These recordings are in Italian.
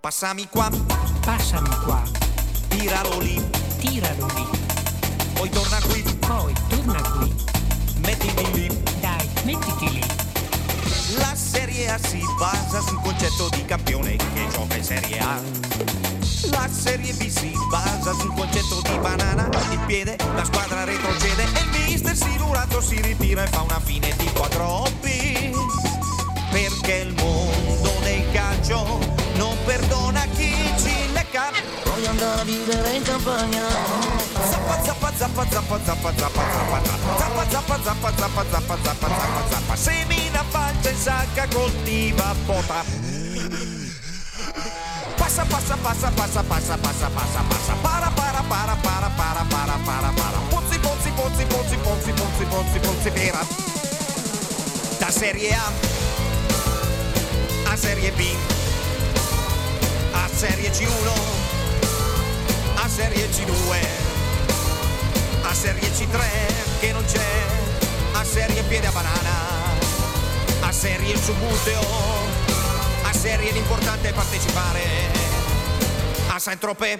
Passami qua, Passami qua, tiralo lì, tiralo lì, poi torna qui, poi torna qui. mettimi lì. Dai, mettiti lì. La Serie A si basa sul concetto di campione che gioca in Serie A. La Serie B si basa sul concetto di banana il piede, la squadra retrocede e il mister silurato si ritira e fa una fine tipo a vivere in campagna Zappa zappa zappa zappa zappa zappa zappa zappa zappa zappa zappa zappa zappa zappa zappa semina falcia in sacca coltiva pota passa passa passa passa passa passa passa passa para para para para para para para para pozzi pozzi pozzi pozzi pozzi pozzi pozzi pozzi pera da serie A a serie B a serie C1 a serie C2 a serie C3 che non c'è, a serie piede a banana, a serie subbuteo, a serie l'importante è partecipare, a Saint Tropez.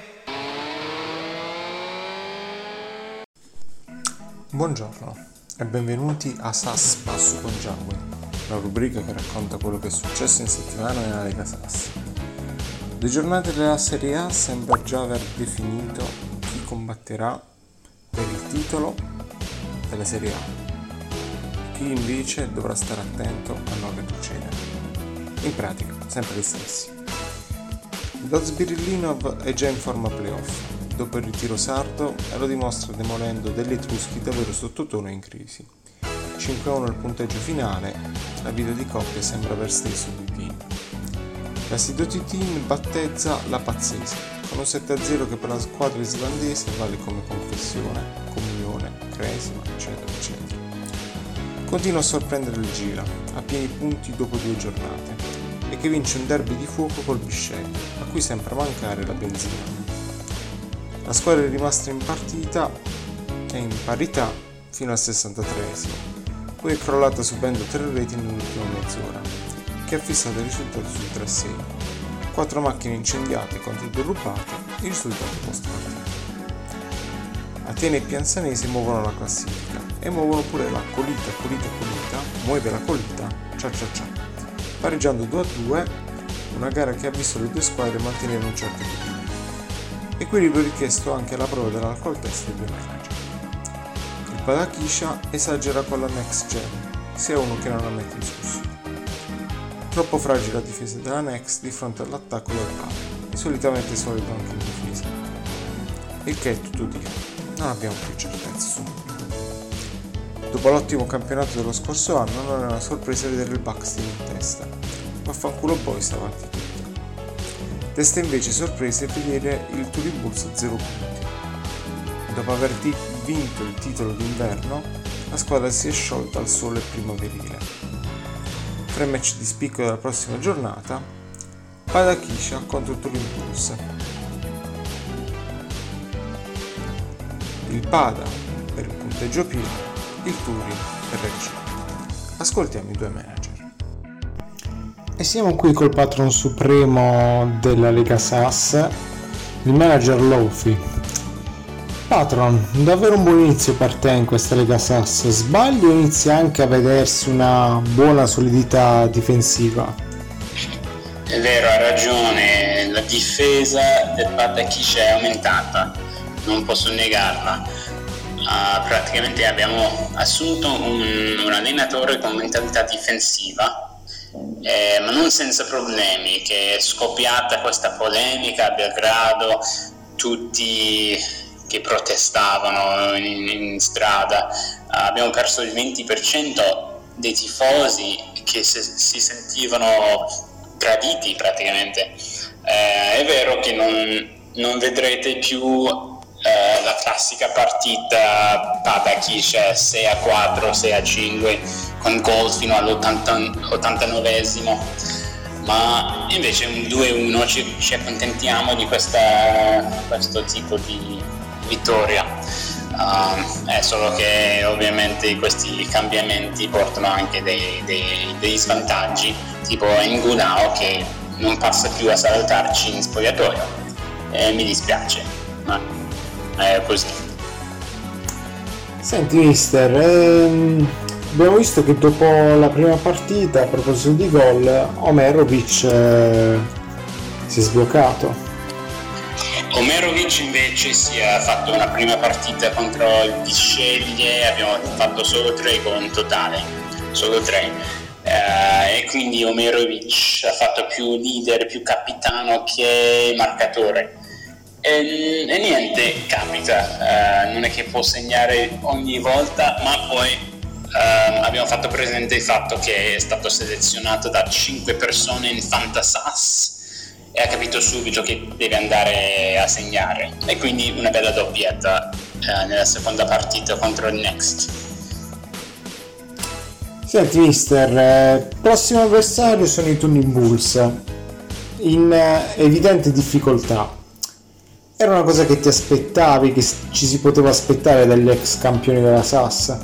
Buongiorno e benvenuti a SAS Passo con Giacomo, la rubrica che racconta quello che è successo in settimana nella Lega SAS. Le giornate della Serie A sembra già aver definito chi combatterà per il titolo della Serie A, chi invece dovrà stare attento a non retrocedere. In pratica, sempre gli stessi. Lo Sbirillinov è già in forma playoff, dopo il ritiro sardo e lo dimostra demolendo degli Etruschi davvero sottotono e in crisi. 5-1 il punteggio finale, la vita di coppia sembra aver steso due team. La Sidoti Team battezza la pazzese, con un 7-0 che per la squadra islandese vale come confessione, comunione, cresima, eccetera, eccetera. Continua a sorprendere il Gira, a pieni punti dopo due giornate, e che vince un derby di fuoco col Bisceglie, a cui sembra mancare la benzina. La squadra è rimasta in partita e in parità fino al 63esimo, poi è crollata subendo tre reti nell'ultima mezz'ora, che ha fissato il risultato sul 3-6. Quattro macchine incendiate contro due rubate, il risultato post partita. Atene e Pianzanese muovono la classifica e muovono pure la Colita, Colita, Colita, muove la Colita, cia cia cia, pareggiando 2-2 una gara che ha visto le due squadre mantenere un certo equilibrio. Equilibrio richiesto anche alla prova dell'alcol test dei due manager. Il Padakisha esagera con la next gen, sia uno che non ammette discussione. Troppo fragile la difesa della Next di fronte all'attacco del Palo, e solitamente solido anche in difesa. Il che è tutto dire, non abbiamo più nulla. Dopo l'ottimo campionato dello scorso anno non è una sorpresa vedere il Buckstin in testa, vaffanculo Boys avanti tutta. Testa invece sorpresa è vedere il Turin Bulls a 0 punti. Dopo aver vinto il titolo d'inverno, la squadra si è sciolta al sole primaverile. Tre match di spicco della prossima giornata, Padakisha contro Turin Bulls. Il Pada per il punteggio pieno, il Turin per il G. Ascoltiamo i due manager. E siamo qui col patron supremo della Lega SAS, il manager Lofi. Patron, davvero un buon inizio per te in questa Lega SAS. Sbaglio inizia anche a vedersi una buona solidità difensiva. È vero, ha ragione, la difesa del Patakisha è aumentata, non posso negarla. Ah, praticamente abbiamo assunto un, un allenatore con mentalità difensiva, eh, ma non senza problemi, che è scoppiata questa polemica a Belgrado, tutti che protestavano in, in strada, abbiamo perso il 20% dei tifosi che se- si sentivano traditi praticamente. Eh, è vero che non, non vedrete più eh, la classica partita Padakisha 6 a 4, 6 a 5 con gol fino all'89esimo ma invece un 2-1 ci, ci accontentiamo di questa, questo tipo di vittoria. Um, è solo che ovviamente questi cambiamenti portano anche dei, dei- degli svantaggi, tipo Ngunao che non passa più a salutarci in spogliatoio. E mi dispiace, ma è così. Senti mister, ehm, abbiamo visto che dopo la prima partita, a proposito di gol, Omerovic eh, si è sbloccato. Omerovic invece si è fatto una prima partita contro il Bisceglie, abbiamo fatto solo tre gol in totale, solo tre. Eh, e quindi Omerovic ha fatto più leader, più capitano che marcatore. E, e niente, capita, eh, non è che può segnare ogni volta, ma poi eh, abbiamo fatto presente il fatto che è stato selezionato da 5 persone in Fantasas e ha capito subito che deve andare a segnare e quindi una bella doppietta eh, nella seconda partita contro il Next. Senti mister, eh, prossimo avversario sono i Tuning Bulls, in eh, evidente difficoltà. Era una cosa che ti aspettavi, che ci si poteva aspettare dagli ex campioni della SAS?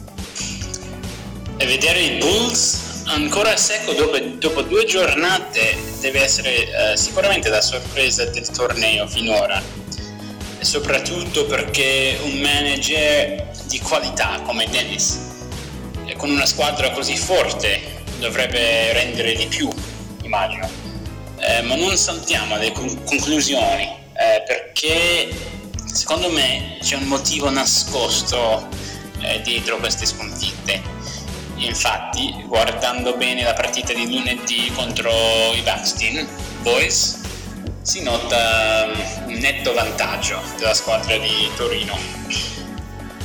E vedere i Bulls ancora secco dopo, dopo due giornate deve essere eh, sicuramente la sorpresa del torneo finora. E soprattutto perché un manager di qualità come Dennis con una squadra così forte dovrebbe rendere di più immagino. Eh, ma non saltiamo le con- conclusioni eh, perché secondo me c'è un motivo nascosto eh, dietro queste sconfitte Infatti, guardando bene la partita di lunedì contro i Buckstin Boys, si nota um, un netto vantaggio della squadra di Torino.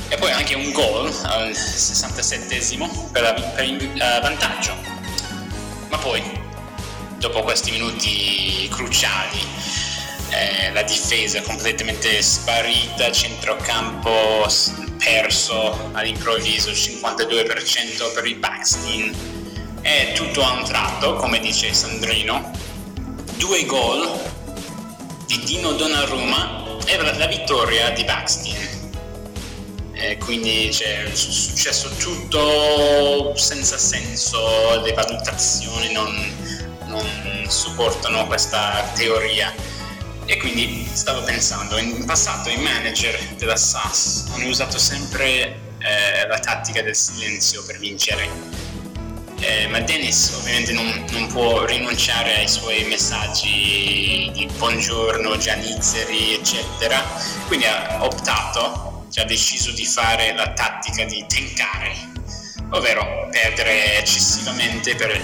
E poi anche un gol al 67esimo per, la, per il uh, vantaggio. Ma poi, dopo questi minuti cruciali, eh, la difesa completamente sparita, centrocampo perso all'improvviso, il 52% per il Baxtin e tutto a un tratto, come dice Sandrino, due gol di Dino Donnarumma e la vittoria di Baxtin. E quindi cioè, è successo tutto senza senso, le valutazioni non, non supportano questa teoria e quindi stavo pensando, in passato i manager della SAS hanno usato sempre eh, la tattica del silenzio per vincere. Eh, ma Dennis ovviamente non, non, può rinunciare ai suoi messaggi di buongiorno, gianizzeri, eccetera. Quindi ha optato, cioè ha deciso di fare la tattica di tankare, ovvero perdere eccessivamente per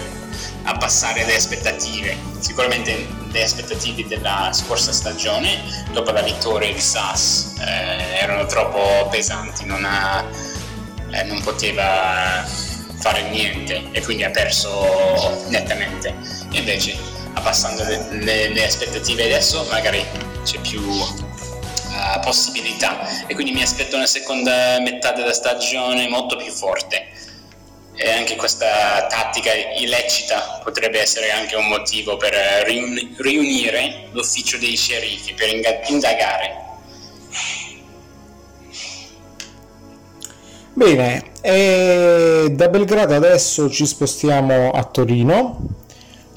abbassare le aspettative. Sicuramente le aspettative della scorsa stagione, dopo la vittoria di Sass, eh, erano troppo pesanti, non, ha, eh, non poteva fare niente e quindi ha perso nettamente. Invece, abbassando le, le, le aspettative adesso, magari c'è più uh, possibilità e quindi mi aspetto una seconda metà della stagione molto più forte e anche questa tattica illecita potrebbe essere anche un motivo per riunire l'ufficio dei sceriffi per indagare. Bene, da Belgrado adesso ci spostiamo a Torino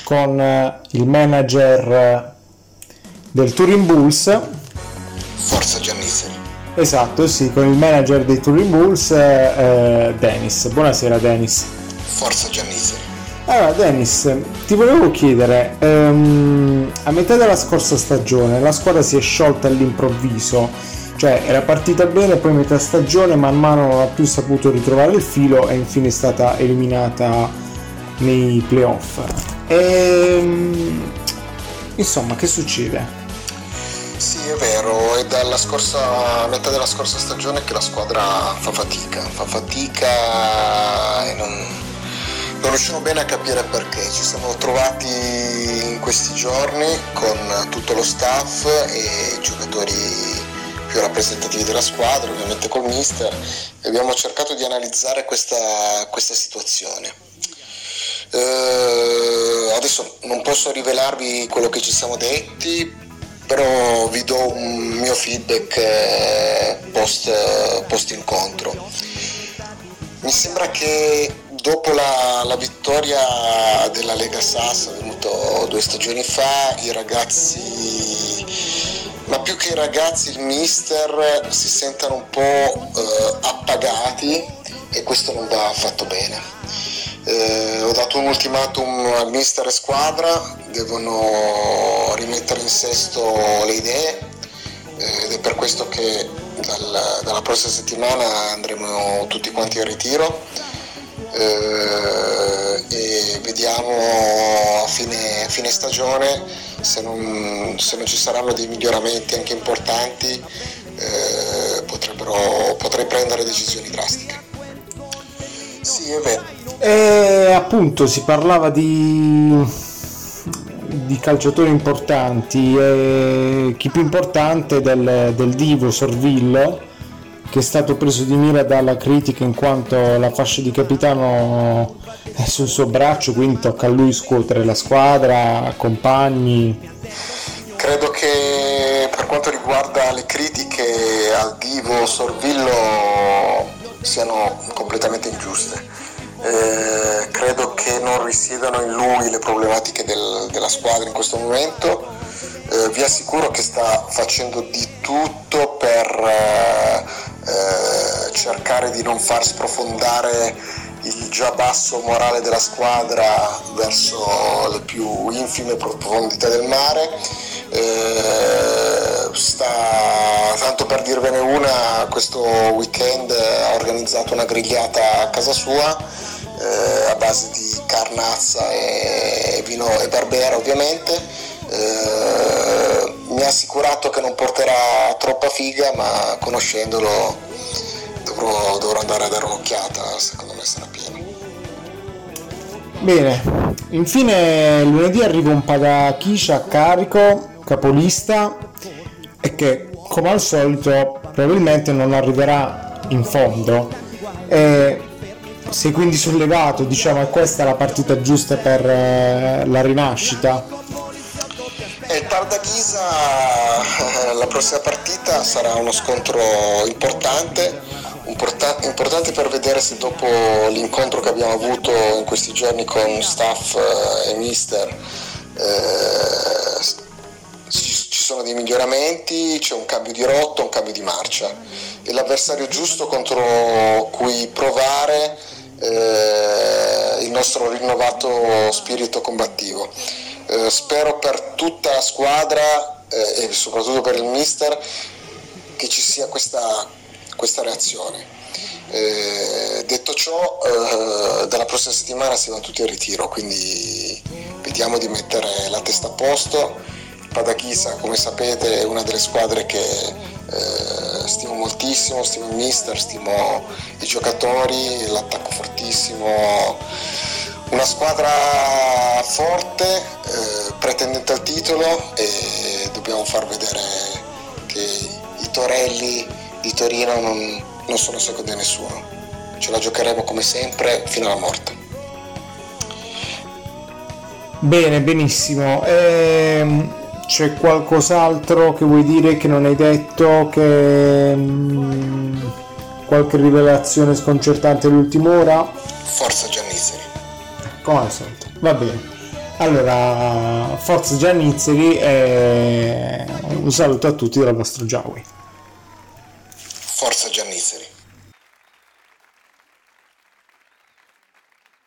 con il manager del Turin Bulls. Forza. Esatto, sì, con il manager dei Touring Bulls, eh, Dennis. Buonasera Dennis. Forza Giannisi. Allora Dennis, ti volevo chiedere, ehm, a metà della scorsa stagione la squadra si è sciolta all'improvviso, cioè era partita bene, poi metà stagione man mano non ha più saputo ritrovare il filo e infine è stata eliminata nei playoff. Ehm, insomma, che succede? Sì, è vero, è dalla scorsa metà della scorsa stagione che la squadra fa fatica, fa fatica e non, non riusciamo bene a capire perché. Ci siamo trovati in questi giorni con tutto lo staff e i giocatori più rappresentativi della squadra, ovviamente col mister, e abbiamo cercato di analizzare questa, questa situazione. Eh, adesso non posso rivelarvi quello che ci siamo detti però vi do un mio feedback eh, post, post incontro. Mi sembra che dopo la, la vittoria della Lega Sass finito due stagioni fa, i ragazzi, ma più che i ragazzi, il mister si sentono un po' eh, appagati e questo non va affatto bene. Eh, ho dato un ultimatum al mister e squadra, devono rimettere in sesto le idee eh, ed è per questo che dal, dalla prossima settimana andremo tutti quanti in ritiro eh, e vediamo a fine, fine stagione se non, se non, ci saranno dei miglioramenti anche importanti eh, potrei prendere decisioni drastiche. Sì, è vero. E appunto si parlava di, di calciatori importanti e chi più importante del, del divo Sorvillo che è stato preso di mira dalla critica in quanto la fascia di capitano è sul suo braccio, quindi tocca a lui scuotere la squadra, compagni. Credo che per quanto riguarda le critiche al divo Sorvillo siano completamente ingiuste. Eh, credo che non risiedano in lui le problematiche del, della squadra in questo momento. Eh, vi assicuro che sta facendo di tutto per eh, eh, cercare di non far sprofondare il già basso morale della squadra verso le più infime profondità del mare. Eh, sta, tanto per dirvene una, questo weekend ha organizzato una grigliata a casa sua eh, a base di carnazza e, vino e barbera ovviamente. Eh, mi ha assicurato che non porterà troppa figa, ma conoscendolo dovrò, dovrò andare a dare un'occhiata, secondo me sarà pieno. Bene, infine lunedì arriva un Pagakisha a carico, capolista, e che come al solito probabilmente non arriverà in fondo. E sei quindi sollevato, diciamo, è questa la partita giusta per eh, la rinascita? E il Pardaghisa, eh, la prossima partita sarà uno scontro importante, importante per vedere se dopo l'incontro che abbiamo avuto in questi giorni con staff eh, e mister eh, sono dei miglioramenti, c'è un cambio di rotta, un cambio di marcia e l'avversario giusto contro cui provare eh, il nostro rinnovato spirito combattivo. Eh, spero per tutta la squadra eh, e soprattutto per il mister che ci sia questa, questa reazione. Eh, detto ciò, eh, dalla prossima settimana si va tutti in ritiro, quindi vediamo di mettere la testa a posto. Padachisa, come sapete, è una delle squadre che eh, stimo moltissimo, stimo il mister, stimo i giocatori, l'attacco fortissimo, una squadra forte, eh, pretendente al titolo e dobbiamo far vedere che i Torelli di Torino non, non sono secondi a nessuno, ce la giocheremo come sempre fino alla morte. Bene, benissimo. Ehm c'è qualcos'altro che vuoi dire che non hai detto? Che mm, qualche rivelazione sconcertante all'ultima ora? Forza Giannizzeri. Come al solito. Va bene. Allora, forza Giannizzeri e un saluto a tutti dal vostro Giaui.